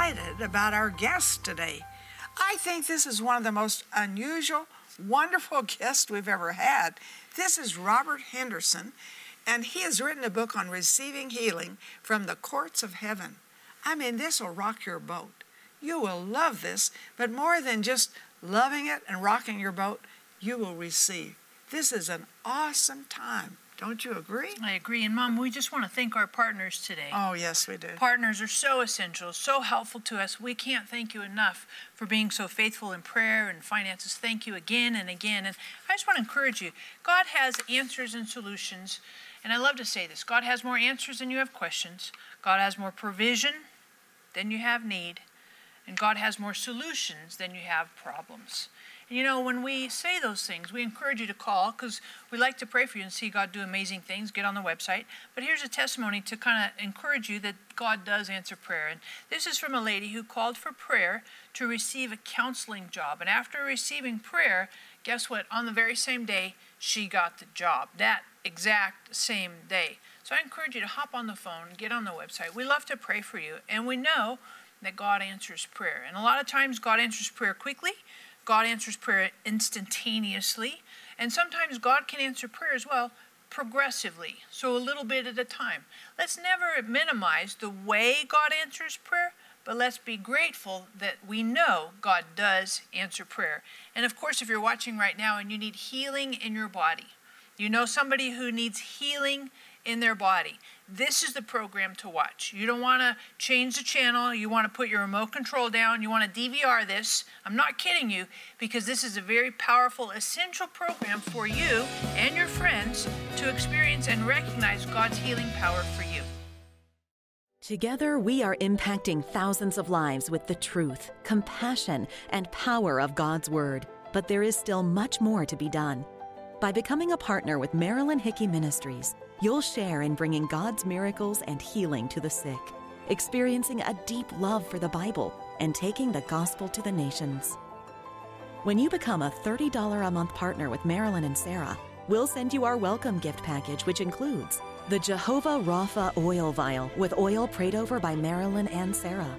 excited about our guest today. I think this is one of the most unusual, wonderful guests we've ever had. This is Robert Henderson, and he has written a book on receiving healing from the courts of heaven. I mean, this will rock your boat. You will love this, but more than just loving it and rocking your boat, you will receive. This is an awesome time. Don't you agree? I agree. And Mom, we just want to thank our partners today. Oh, yes, we do. Partners are so essential, so helpful to us. We can't thank you enough for being so faithful in prayer and finances. Thank you again and again. And I just want to encourage you God has answers and solutions. And I love to say this God has more answers than you have questions, God has more provision than you have need, and God has more solutions than you have problems. You know, when we say those things, we encourage you to call because we like to pray for you and see God do amazing things. Get on the website. But here's a testimony to kind of encourage you that God does answer prayer. And this is from a lady who called for prayer to receive a counseling job. And after receiving prayer, guess what? On the very same day, she got the job. That exact same day. So I encourage you to hop on the phone, get on the website. We love to pray for you. And we know that God answers prayer. And a lot of times, God answers prayer quickly. God answers prayer instantaneously. And sometimes God can answer prayer as well progressively, so a little bit at a time. Let's never minimize the way God answers prayer, but let's be grateful that we know God does answer prayer. And of course, if you're watching right now and you need healing in your body, you know somebody who needs healing in their body. This is the program to watch. You don't want to change the channel. You want to put your remote control down. You want to DVR this. I'm not kidding you because this is a very powerful, essential program for you and your friends to experience and recognize God's healing power for you. Together, we are impacting thousands of lives with the truth, compassion, and power of God's Word. But there is still much more to be done. By becoming a partner with Marilyn Hickey Ministries, You'll share in bringing God's miracles and healing to the sick, experiencing a deep love for the Bible, and taking the gospel to the nations. When you become a $30 a month partner with Marilyn and Sarah, we'll send you our welcome gift package, which includes the Jehovah Rapha oil vial with oil prayed over by Marilyn and Sarah,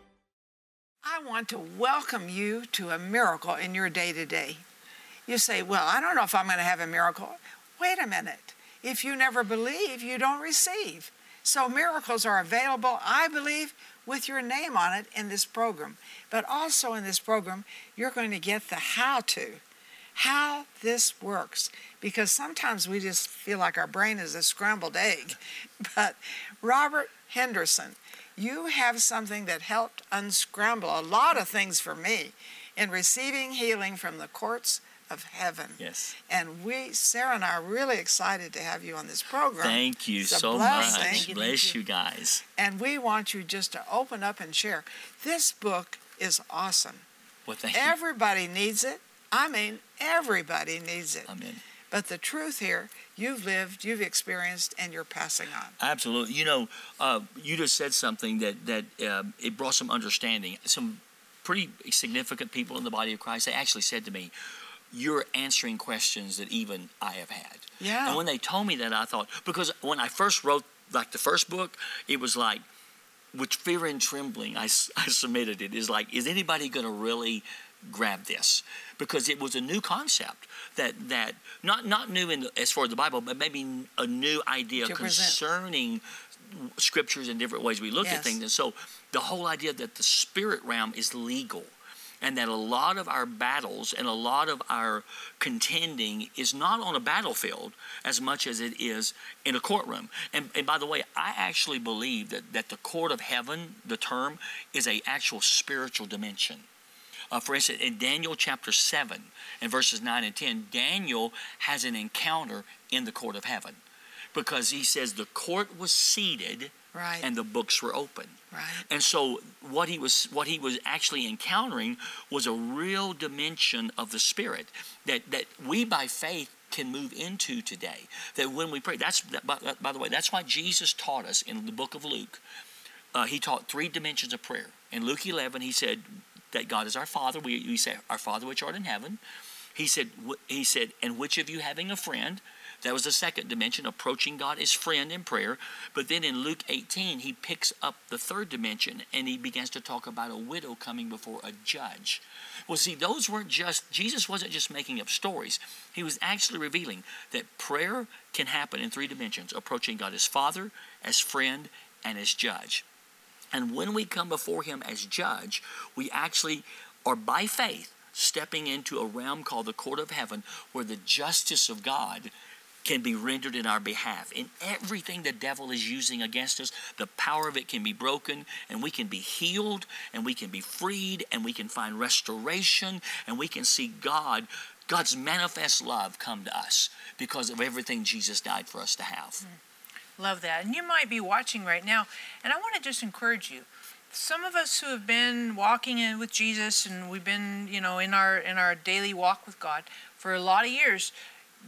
I want to welcome you to a miracle in your day to day. You say, Well, I don't know if I'm going to have a miracle. Wait a minute. If you never believe, you don't receive. So miracles are available, I believe, with your name on it in this program. But also in this program, you're going to get the how to, how this works. Because sometimes we just feel like our brain is a scrambled egg. But Robert Henderson, you have something that helped unscramble a lot of things for me in receiving healing from the courts of heaven. Yes. And we, Sarah and I, are really excited to have you on this program. Thank you so blessing. much. Bless you guys. And we want you just to open up and share. This book is awesome. Well, thank everybody you. needs it. I mean, everybody needs it. Amen. But the truth here, you've lived, you've experienced, and you're passing on. Absolutely. You know, uh, you just said something that that uh, it brought some understanding. Some pretty significant people in the body of Christ. They actually said to me, you're answering questions that even I have had. Yeah. And when they told me that, I thought, because when I first wrote, like the first book, it was like, with fear and trembling, I, I submitted it. Is like, is anybody going to really grab this? Because it was a new concept that that not not new in the, as far as the Bible, but maybe a new idea concerning scriptures and different ways we look yes. at things. And so, the whole idea that the spirit realm is legal and that a lot of our battles and a lot of our contending is not on a battlefield as much as it is in a courtroom. And, and by the way, I actually believe that, that the court of heaven, the term, is a actual spiritual dimension. Uh, for instance, in Daniel chapter 7 and verses 9 and 10, Daniel has an encounter in the court of heaven because he says the court was seated Right. and the books were open. Right. And so what he was what he was actually encountering was a real dimension of the spirit that that we by faith can move into today. That when we pray, that's that, by, by the way, that's why Jesus taught us in the book of Luke. Uh, he taught three dimensions of prayer. In Luke 11, he said that God is our Father. We, we say, "Our Father which art in heaven." He said, he said, and which of you having a friend? That was the second dimension, approaching God as friend in prayer. But then in Luke 18, he picks up the third dimension and he begins to talk about a widow coming before a judge. Well, see, those weren't just, Jesus wasn't just making up stories. He was actually revealing that prayer can happen in three dimensions approaching God as Father, as friend, and as judge. And when we come before Him as judge, we actually are by faith stepping into a realm called the court of heaven where the justice of God can be rendered in our behalf. And everything the devil is using against us, the power of it can be broken, and we can be healed, and we can be freed, and we can find restoration, and we can see God, God's manifest love come to us because of everything Jesus died for us to have. Hmm. Love that. And you might be watching right now, and I want to just encourage you. Some of us who have been walking in with Jesus and we've been, you know, in our in our daily walk with God for a lot of years,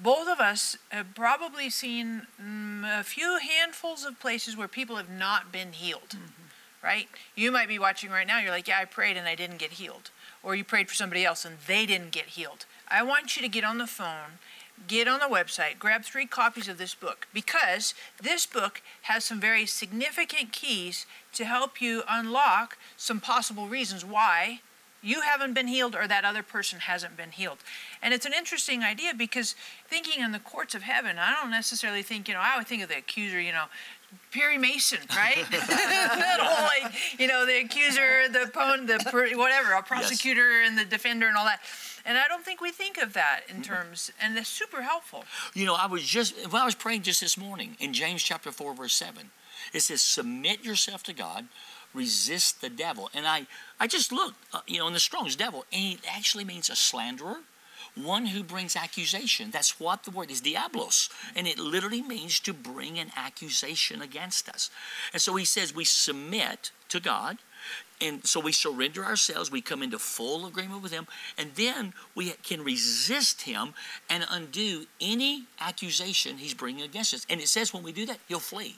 both of us have probably seen mm, a few handfuls of places where people have not been healed. Right? You might be watching right now, you're like, "Yeah, I prayed and I didn't get healed." Or you prayed for somebody else and they didn't get healed. I want you to get on the phone get on the website, grab three copies of this book because this book has some very significant keys to help you unlock some possible reasons why you haven't been healed or that other person hasn't been healed. And it's an interesting idea because thinking in the courts of heaven, I don't necessarily think, you know, I would think of the accuser, you know, Perry Mason, right? that whole like, you know, the accuser, the opponent, the per- whatever, a prosecutor and the defender and all that. And I don't think we think of that in terms, and that's super helpful. You know, I was just, when I was praying just this morning in James chapter 4, verse 7, it says, Submit yourself to God, resist the devil. And I, I just looked, uh, you know, in the Strong's devil, and it actually means a slanderer, one who brings accusation. That's what the word is, diablos. And it literally means to bring an accusation against us. And so he says, We submit to God. And so we surrender ourselves, we come into full agreement with Him, and then we can resist Him and undo any accusation He's bringing against us. And it says when we do that, He'll flee.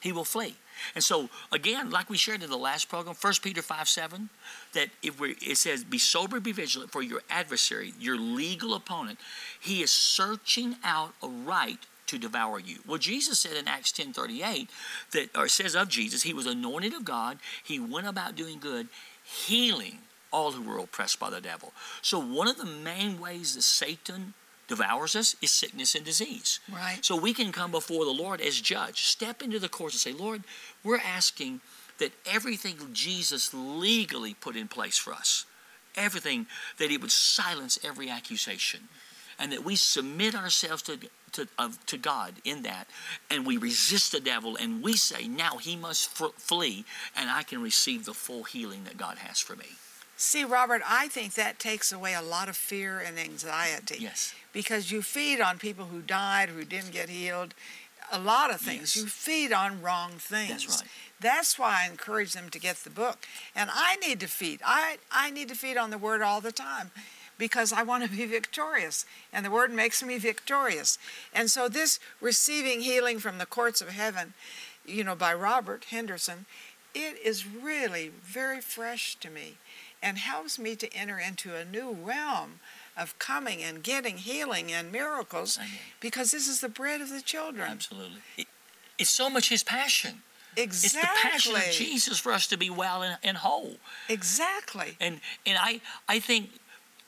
He will flee. And so, again, like we shared in the last program, 1 Peter 5 7, that if we it says, Be sober, be vigilant, for your adversary, your legal opponent, he is searching out a right to devour you. Well, Jesus said in Acts 10 38, that, or says of Jesus, he was anointed of God, he went about doing good, healing all who were oppressed by the devil. So, one of the main ways that Satan devours us is sickness and disease. Right. So we can come before the Lord as judge, step into the courts and say, Lord, we're asking that everything Jesus legally put in place for us, everything that He would silence every accusation, and that we submit ourselves to to, of, to God in that, and we resist the devil, and we say, now he must f- flee, and I can receive the full healing that God has for me. See, Robert, I think that takes away a lot of fear and anxiety. Yes. Because you feed on people who died, who didn't get healed, a lot of things. Yes. You feed on wrong things. That's right. That's why I encourage them to get the book. And I need to feed. I, I need to feed on the word all the time because I want to be victorious. And the word makes me victorious. And so this receiving healing from the courts of heaven, you know, by Robert Henderson, it is really very fresh to me and helps me to enter into a new realm of coming and getting healing and miracles because this is the bread of the children. Absolutely. It, it's so much his passion. Exactly. It's the passion of Jesus for us to be well and, and whole. Exactly. And and I I think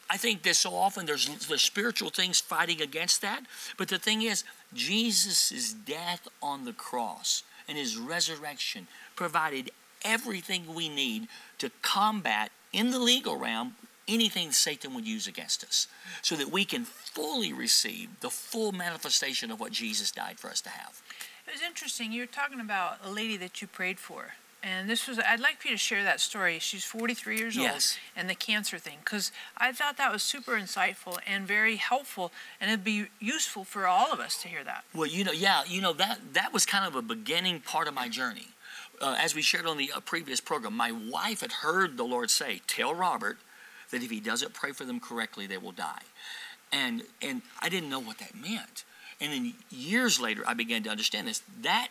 I think that so often there's there's spiritual things fighting against that. But the thing is, Jesus' death on the cross and his resurrection provided everything we need to combat in the legal realm anything Satan would use against us. So that we can fully receive the full manifestation of what Jesus died for us to have. It was interesting. You were talking about a lady that you prayed for, And this was, I'd like for you to share that story. She's 43 years Yes. old and the cancer thing, because I thought that was super insightful and very helpful, and it'd be useful for all of us to hear that. Well, you know, yeah, you know that that was kind of a beginning part of my journey. Uh, as we shared on the uh, previous program, my wife had heard the Lord say, "Tell Robert that if he doesn't pray for them correctly, they will die," and and I didn't know what that meant. And then years later, I began to understand this. That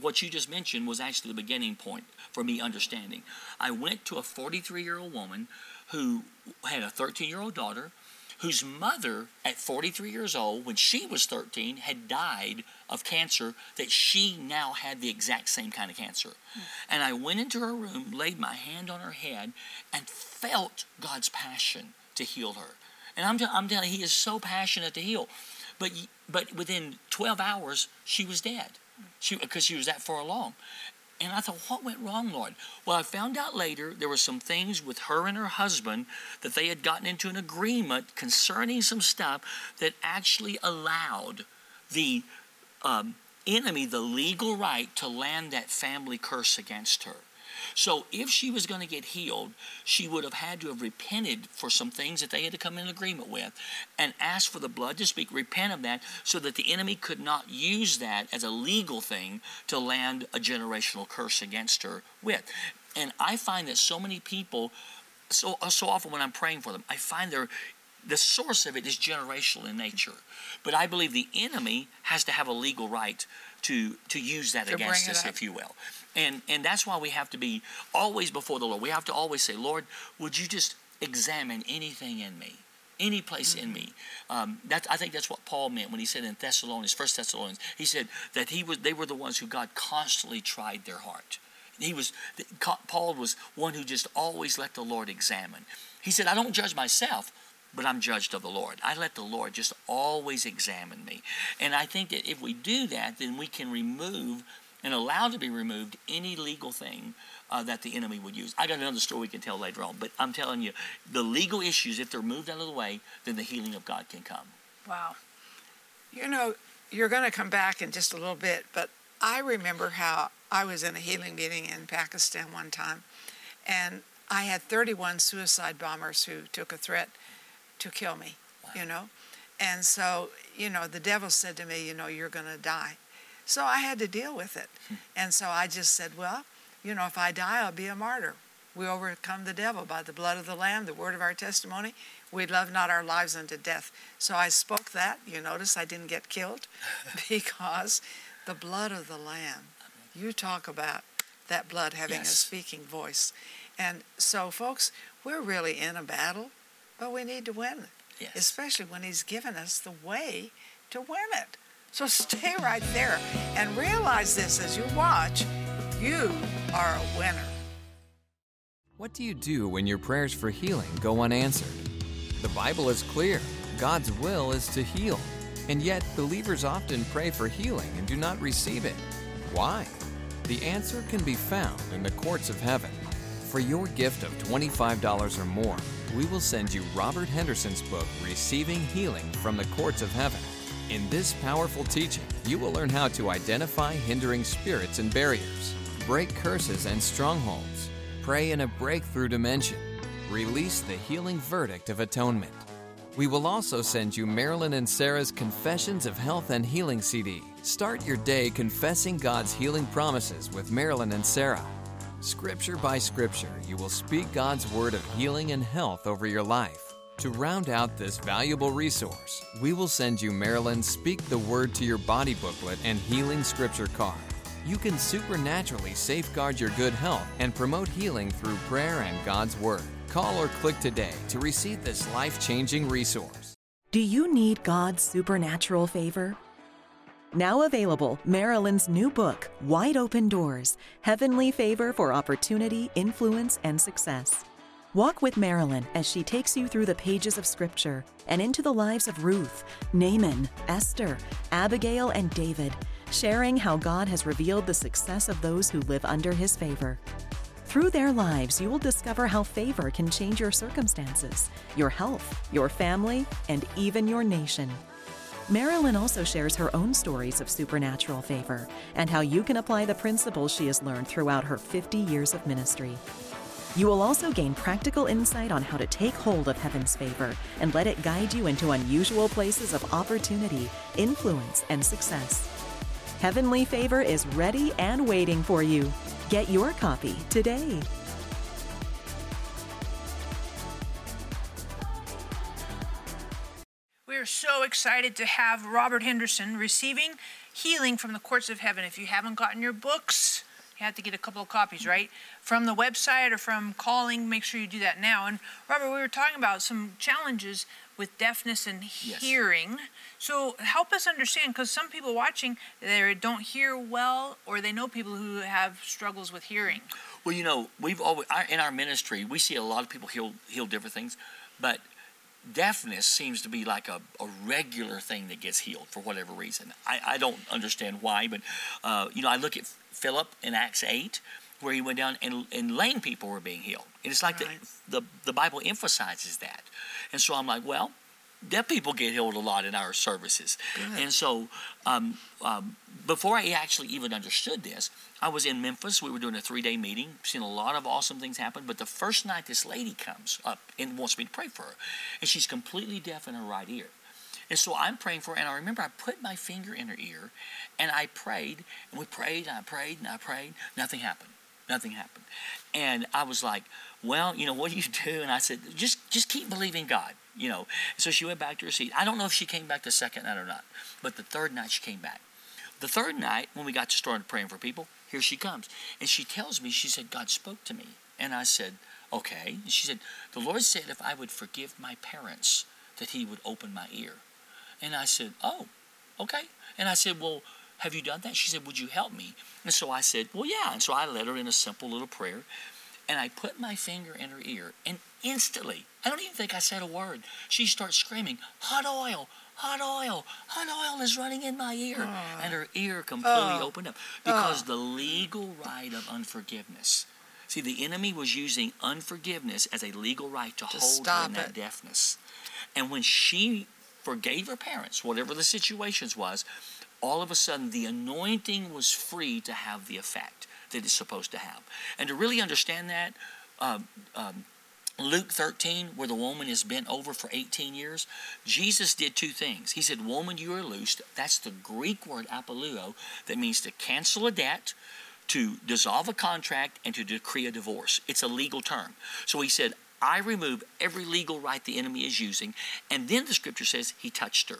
what you just mentioned was actually the beginning point for me understanding. I went to a 43 year old woman who had a 13 year old daughter whose mother, at 43 years old, when she was 13, had died of cancer that she now had the exact same kind of cancer. And I went into her room, laid my hand on her head, and felt God's passion to heal her. And I'm, I'm telling you, He is so passionate to heal. But, but within 12 hours, she was dead she because she was that far along. And I thought, what went wrong, Lord? Well, I found out later there were some things with her and her husband that they had gotten into an agreement concerning some stuff that actually allowed the um, enemy the legal right to land that family curse against her. So if she was going to get healed, she would have had to have repented for some things that they had to come in agreement with and ask for the blood to speak, repent of that, so that the enemy could not use that as a legal thing to land a generational curse against her with. And I find that so many people, so so often when I'm praying for them, I find they're the source of it is generational in nature. But I believe the enemy has to have a legal right to to use that To against us, if you will. And and that's why we have to be always before the Lord. We have to always say, Lord, would you just examine anything in me? Any place in me. Um, that I think that's what Paul meant when he said in Thessalonians, First Thessalonians, he said that he was they were the ones who God constantly tried their heart. He was Paul was one who just always let the Lord examine. He said, I don't judge myself, but I'm judged of the Lord. I let the Lord just always examine me. And I think that if we do that, then we can remove and allow to be removed any legal thing uh, that the enemy would use. I got another story we can tell later on, but I'm telling you, the legal issues, if they're moved out of the way, then the healing of God can come. Wow. You know, you're going to come back in just a little bit, but I remember how I was in a healing meeting in Pakistan one time, and I had 31 suicide bombers who took a threat to kill me, you know. And so, you know, the devil said to me, you know, you're going to die. So I had to deal with it. Hmm. And so I just said, well, you know, if I die, I'll be a martyr. We overcome the devil by the blood of the Lamb, the word of our testimony. We love not our lives unto death. So I spoke that. You notice I didn't get killed because the blood of the Lamb, you talk about that blood having Yes. a speaking voice. And so, folks, we're really in a battle, but we need to win Yes. especially when He's given us the way to win it. So stay right there and realize this as you watch you are a winner. What do you do when your prayers for healing go unanswered? The Bible is clear God's will is to heal. And yet, believers often pray for healing and do not receive it. Why? The answer can be found in the courts of heaven. For your gift of $25 or more, we will send you Robert Henderson's book, Receiving Healing from the Courts of Heaven. In this powerful teaching, you will learn how to identify hindering spirits and barriers, break curses and strongholds, pray in a breakthrough dimension, release the healing verdict of atonement. We will also send you Marilyn and Sarah's Confessions of Health and Healing CD. Start your day confessing God's healing promises with Marilyn and Sarah. Scripture by scripture, you will speak God's word of healing and health over your life. To round out this valuable resource, we will send you Marilyn's Speak the Word to Your Body booklet and Healing Scripture card. You can supernaturally safeguard your good health and promote healing through prayer and God's Word. Call or click today to receive this life changing resource. Do you need God's supernatural favor? Now available, Marilyn's new book, Wide Open Doors Heavenly Favor for Opportunity, Influence, and Success. Walk with Marilyn as she takes you through the pages of Scripture and into the lives of Ruth, Naaman, Esther, Abigail, and David, sharing how God has revealed the success of those who live under his favor. Through their lives, you will discover how favor can change your circumstances, your health, your family, and even your nation. Marilyn also shares her own stories of supernatural favor and how you can apply the principles she has learned throughout her 50 years of ministry. You will also gain practical insight on how to take hold of heaven's favor and let it guide you into unusual places of opportunity, influence, and success. Heavenly Favor is ready and waiting for you. Get your copy today. Are so excited to have Robert Henderson receiving healing from the courts of heaven. If you haven't gotten your books, you have to get a couple of copies, right? From the website or from calling, make sure you do that now. And Robert, we were talking about some challenges with deafness and Yes. hearing. So help us understand, because some people watching they don't hear well, or they know people who have struggles with hearing. Well, you know, we've always in our ministry we see a lot of people heal heal different things, but deafness seems to be like a, a regular thing that gets healed for whatever reason. I, I don't understand why, but uh, you know, I look at Philip in Acts eight, where he went down and, and lame people were being healed, and it's like Right. the, the the Bible emphasizes that, and so I'm like, well. Deaf people get healed a lot in our services, and so um, um, before I actually even understood this, I was in Memphis. We were doing a three day meeting, seen a lot of awesome things happen. But the first night, this lady comes up and wants me to pray for her. And she's completely deaf in her right ear. And so I'm praying for her. And I remember I put my finger in her ear and I prayed. And we prayed and I prayed and I prayed. Nothing happened. Nothing happened. And I was like, well, you know, what do you do? And I said, just, just keep believing God. You know, so she went back to her seat. I don't know if she came back the second night or not, but the third night she came back. The third night, when we got to start praying for people, here she comes. And she tells me, she said, God spoke to me. And I said, okay. And she said, the Lord said if I would forgive my parents, that he would open my ear. And I said, oh, okay. And I said, well, have you done that? She said, would you help me? And so I said, well, yeah. And so I led her in a simple little prayer. And I put my finger in her ear, and instantly, I don't even think I said a word, she starts screaming, Hot oil, hot oil, hot oil is running in my ear. And her ear completely Oh. opened up because the legal right of unforgiveness. See, the enemy was using unforgiveness as a legal right to, To hold her in that it. deafness. And when she forgave her parents, whatever the situations was, all of a sudden the anointing was free to have the effect that it's supposed to have. And to really understand that, um, um, Luke 13, where the woman is bent over for 18 years, Jesus did two things. He said, Woman, you are loosed. That's the Greek word apoluo that means to cancel a debt, to dissolve a contract, and to decree a divorce. It's a legal term. So he said, I remove every legal right the enemy is using. And then the scripture says he touched her.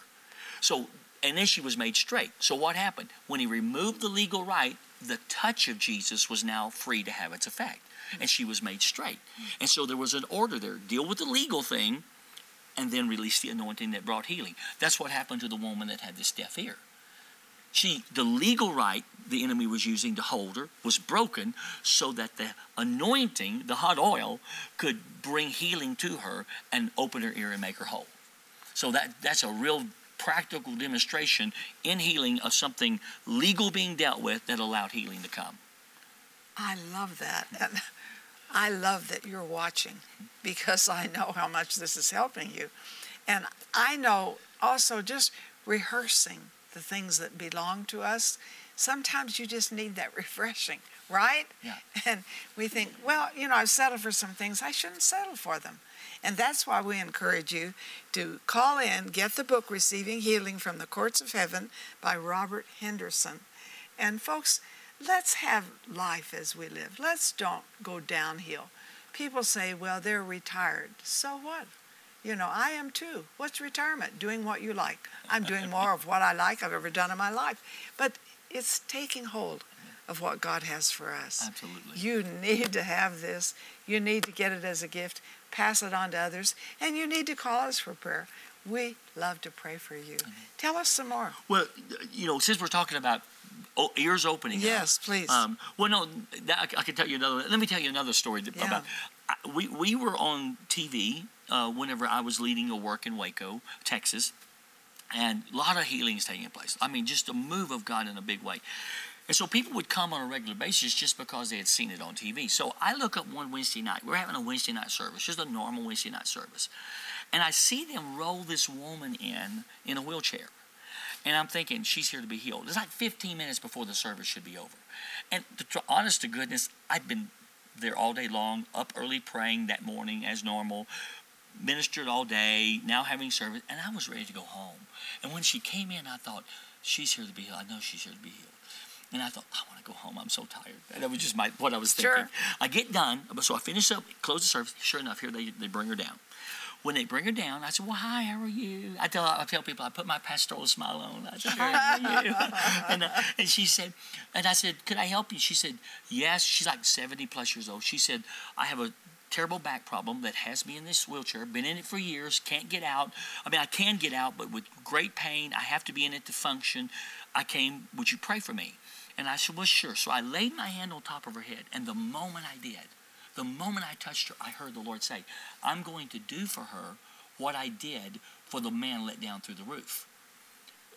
So, and then she was made straight. So what happened? When he removed the legal right, the touch of Jesus was now free to have its effect. And she was made straight. And so there was an order there. Deal with the legal thing and then release the anointing that brought healing. That's what happened to the woman that had this deaf ear. She, the legal right the enemy was using to hold her was broken so that the anointing, the hot oil, could bring healing to her and open her ear and make her whole. So that that's a real practical demonstration in healing of something legal being dealt with that allowed healing to come. I love that. I love that you're watching because I know how much this is helping you. And I know also just rehearsing the things that belong to us, sometimes you just need that refreshing, right? Yeah. And we think, well, you know, I've settled for some things, I shouldn't settle for them. And that's why we encourage you to call in, get the book Receiving Healing from the Courts of Heaven by Robert Henderson. And folks, let's have life as we live. Let's don't go downhill. People say, well, they're retired. So what? You know, I am too. What's retirement? Doing what you like. I'm doing more of what I like I've ever done in my life. But it's taking hold of what God has for us. Absolutely. You need to have this. You need to get it as a gift, pass it on to others, and you need to call us for prayer. We love to pray for you. Tell us some more. Well, you know, since we're talking about ears opening. up, Yes, please. Um, well, no, that, I, I can tell you another. Let me tell you another story that, Yeah. about. I, we we were on TV uh, whenever I was leading a work in Waco, Texas, and a lot of healings taking place. I mean, just a move of God in a big way. And so people would come on a regular basis just because they had seen it on TV. So I look up one Wednesday night. We're having a Wednesday night service, just a normal Wednesday night service. And I see them roll this woman in in a wheelchair. And I'm thinking, she's here to be healed. It's like 15 minutes before the service should be over. And to, honest to goodness, I'd been there all day long, up early praying that morning as normal, ministered all day, now having service, and I was ready to go home. And when she came in, I thought, she's here to be healed. I know she's here to be healed. And I thought, I want to go home. I'm so tired. That was just my what I was thinking. Sure. I get done, so I finish up, close the service. Sure enough, here they, they bring her down. When they bring her down, I said, "Well, hi, how are you?" I tell I tell people I put my pastoral smile on. I said, "Hi, how are you?" and, uh, and she said, and I said, "Could I help you?" She said, "Yes." She's like seventy plus years old. She said, "I have a terrible back problem that has me in this wheelchair. Been in it for years, can't get out. I mean, I can get out, but with great pain. I have to be in it to function. I came. Would you pray for me?" And I said, Well, sure. So I laid my hand on top of her head. And the moment I did, the moment I touched her, I heard the Lord say, I'm going to do for her what I did for the man let down through the roof.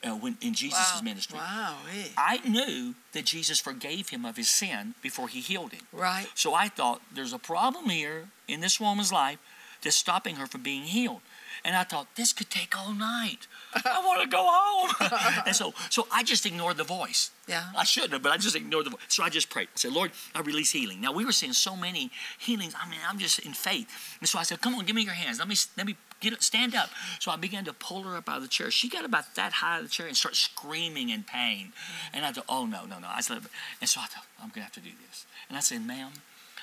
Uh, when in Jesus' wow. ministry. Wow. I knew that Jesus forgave him of his sin before he healed him. Right. So I thought there's a problem here in this woman's life that's stopping her from being healed. And I thought, this could take all night. I want to go home. and so, so I just ignored the voice. Yeah. I shouldn't have, but I just ignored the voice. So I just prayed. I said, Lord, I release healing. Now we were seeing so many healings. I mean, I'm just in faith. And so I said, Come on, give me your hands. Let me let me get stand up. So I began to pull her up out of the chair. She got about that high of the chair and started screaming in pain. And I thought, Oh no, no, no. I said, and so I thought, I'm gonna have to do this. And I said, Ma'am,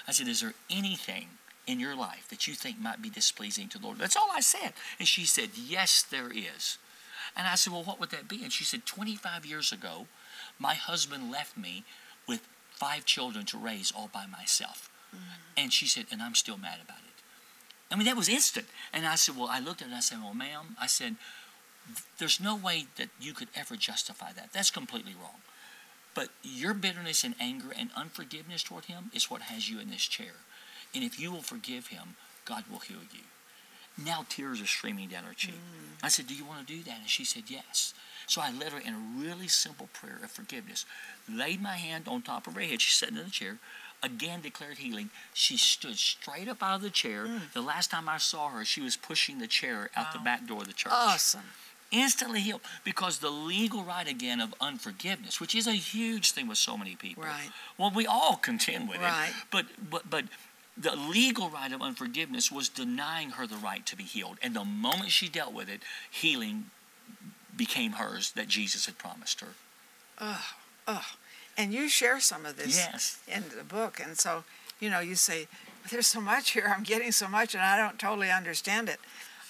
I said, Is there anything in your life that you think might be displeasing to the Lord? That's all I said. And she said, Yes, there is. And I said, Well, what would that be? And she said, 25 years ago, my husband left me with five children to raise all by myself. Mm-hmm. And she said, And I'm still mad about it. I mean, that was instant. And I said, Well, I looked at it and I said, Well, ma'am, I said, There's no way that you could ever justify that. That's completely wrong. But your bitterness and anger and unforgiveness toward him is what has you in this chair. And if you will forgive him, God will heal you. Now tears are streaming down her cheek. Mm. I said, Do you want to do that? And she said, Yes. So I led her in a really simple prayer of forgiveness. Laid my hand on top of her head. She's sitting in the chair. Again declared healing. She stood straight up out of the chair. Mm. The last time I saw her, she was pushing the chair out wow. the back door of the church. Awesome. Instantly healed because the legal right again of unforgiveness, which is a huge thing with so many people. Right. Well, we all contend with right. it. But but but the legal right of unforgiveness was denying her the right to be healed. And the moment she dealt with it, healing became hers that Jesus had promised her. Oh, oh. And you share some of this yes. in the book. And so, you know, you say, there's so much here, I'm getting so much, and I don't totally understand it.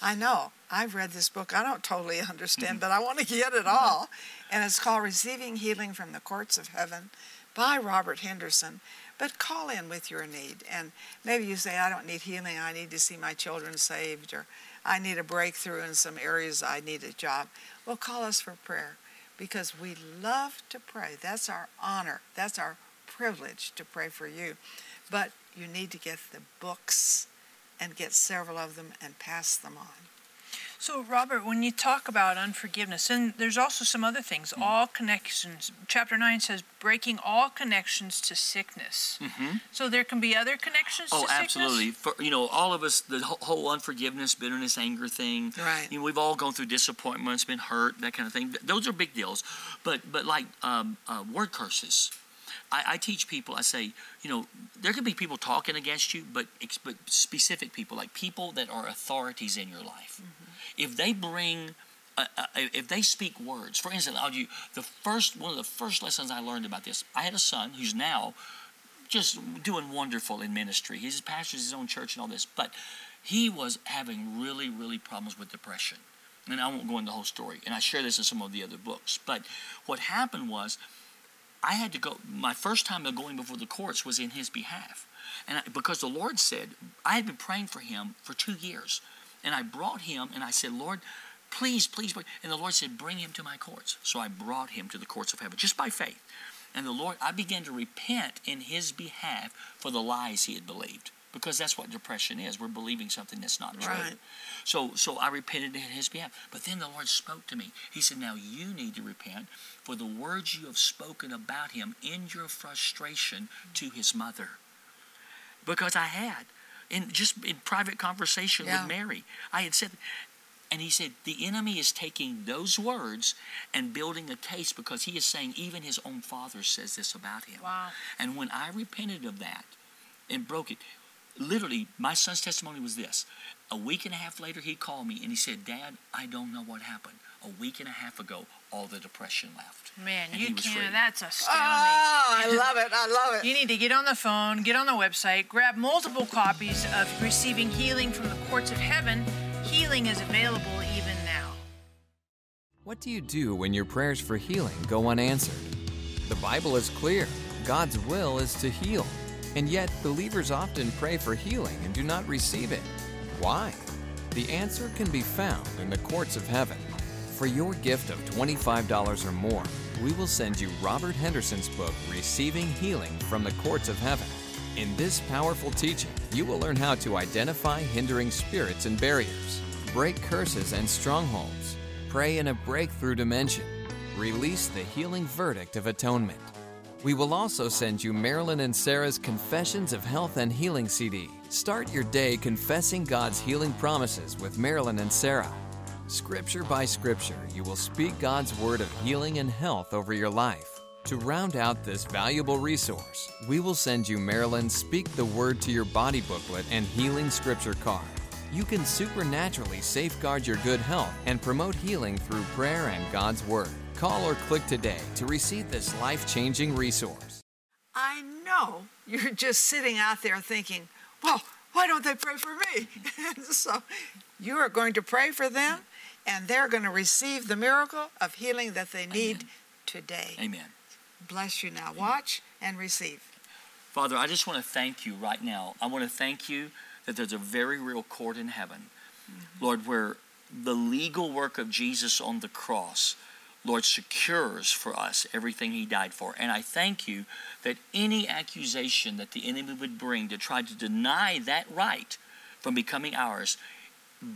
I know. I've read this book. I don't totally understand, mm-hmm. but I want to get it all. And it's called Receiving Healing from the Courts of Heaven by Robert Henderson. But call in with your need. And maybe you say, I don't need healing. I need to see my children saved, or I need a breakthrough in some areas. I need a job. Well, call us for prayer because we love to pray. That's our honor. That's our privilege to pray for you. But you need to get the books and get several of them and pass them on. So, Robert, when you talk about unforgiveness, and there's also some other things, mm-hmm. all connections. Chapter 9 says breaking all connections to sickness. Mm-hmm. So, there can be other connections oh, absolutely. For, you know, all of us, the whole unforgiveness, bitterness, anger thing. Right. You know, we've all gone through disappointments, been hurt, that kind of thing. Those are big deals. But, but like um, uh, word curses I, I, teach people, I say, you know, there could be people talking against you, but, but specific people, like people that are authorities in your life. Mm-hmm. If they bring, uh, uh, if they speak words, for instance, I'll you the first one of the first lessons I learned about this. I had a son who's now just doing wonderful in ministry. He's pastors his own church and all this, but he was having really, really problems with depression. And I won't go into the whole story. And I share this in some of the other books. But what happened was I had to go, my first time of going before the courts was in his behalf. And I, because the Lord said, I had been praying for him for two years. And I brought him and I said, Lord, please, please. And the Lord said, bring him to my courts. So I brought him to the courts of heaven just by faith. And the Lord, I began to repent in his behalf for the lies he had believed because that's what depression is. We're believing something that's not true. Right. So, so I repented in his behalf. But then the Lord spoke to me. He said, Now you need to repent for the words you have spoken about him in your frustration to his mother. Because I had. In just in private conversation yeah. with Mary, I had said, And he said, the enemy is taking those words and building a case because he is saying even his own father says this about him. Wow. And when I repented of that and broke it, literally, my son's testimony was this. A week and a half later, he called me and he said, Dad, I don't know what happened. A week and a half ago, all the depression left. Man, And you he was free. can't. That's astounding. Oh, I love it. I love it. You need to get on the phone, get on the website, grab multiple copies of Receiving Healing from the Courts of Heaven. Healing is available even now. What do you do when your prayers for healing go unanswered? The Bible is clear God's will is to heal. And yet, believers often pray for healing and do not receive it. Why? The answer can be found in the courts of heaven. For your gift of $25 or more, we will send you Robert Henderson's book, Receiving Healing from the Courts of Heaven. In this powerful teaching, you will learn how to identify hindering spirits and barriers, break curses and strongholds, pray in a breakthrough dimension, release the healing verdict of atonement. We will also send you Marilyn and Sarah's Confessions of Health and Healing CD. Start your day confessing God's healing promises with Marilyn and Sarah. Scripture by scripture, you will speak God's word of healing and health over your life. To round out this valuable resource, we will send you Marilyn's Speak the Word to Your Body booklet and Healing Scripture card. You can supernaturally safeguard your good health and promote healing through prayer and God's Word. Call or click today to receive this life changing resource. I know you're just sitting out there thinking, well, why don't they pray for me? so you are going to pray for them, and they're going to receive the miracle of healing that they need Amen. today. Amen. Bless you now. Watch and receive. Father, I just want to thank you right now. I want to thank you that there's a very real court in heaven, mm-hmm. Lord, where the legal work of Jesus on the cross, Lord, secures for us everything he died for. And I thank you that any accusation that the enemy would bring to try to deny that right from becoming ours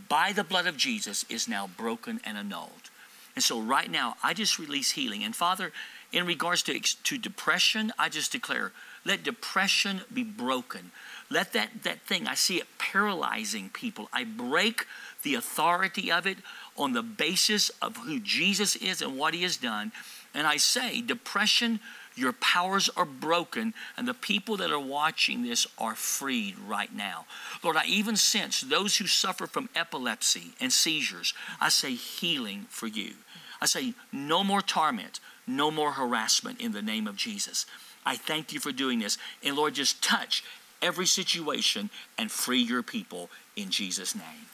by the blood of Jesus is now broken and annulled. And so right now, I just release healing. And Father, in regards to, to depression, I just declare, let depression be broken. Let that, that thing, I see it paralyzing people. I break the authority of it on the basis of who Jesus is and what he has done. And I say, depression, your powers are broken, and the people that are watching this are freed right now. Lord, I even sense those who suffer from epilepsy and seizures. I say healing for you. I say no more torment, no more harassment in the name of Jesus. I thank you for doing this. And Lord, just touch every situation and free your people in Jesus' name.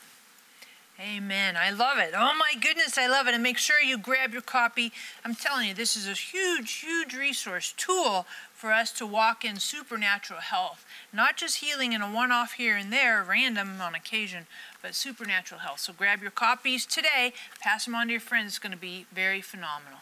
Amen. I love it. Oh my goodness, I love it. And make sure you grab your copy. I'm telling you, this is a huge, huge resource tool for us to walk in supernatural health. Not just healing in a one off here and there, random on occasion, but supernatural health. So grab your copies today, pass them on to your friends. It's going to be very phenomenal.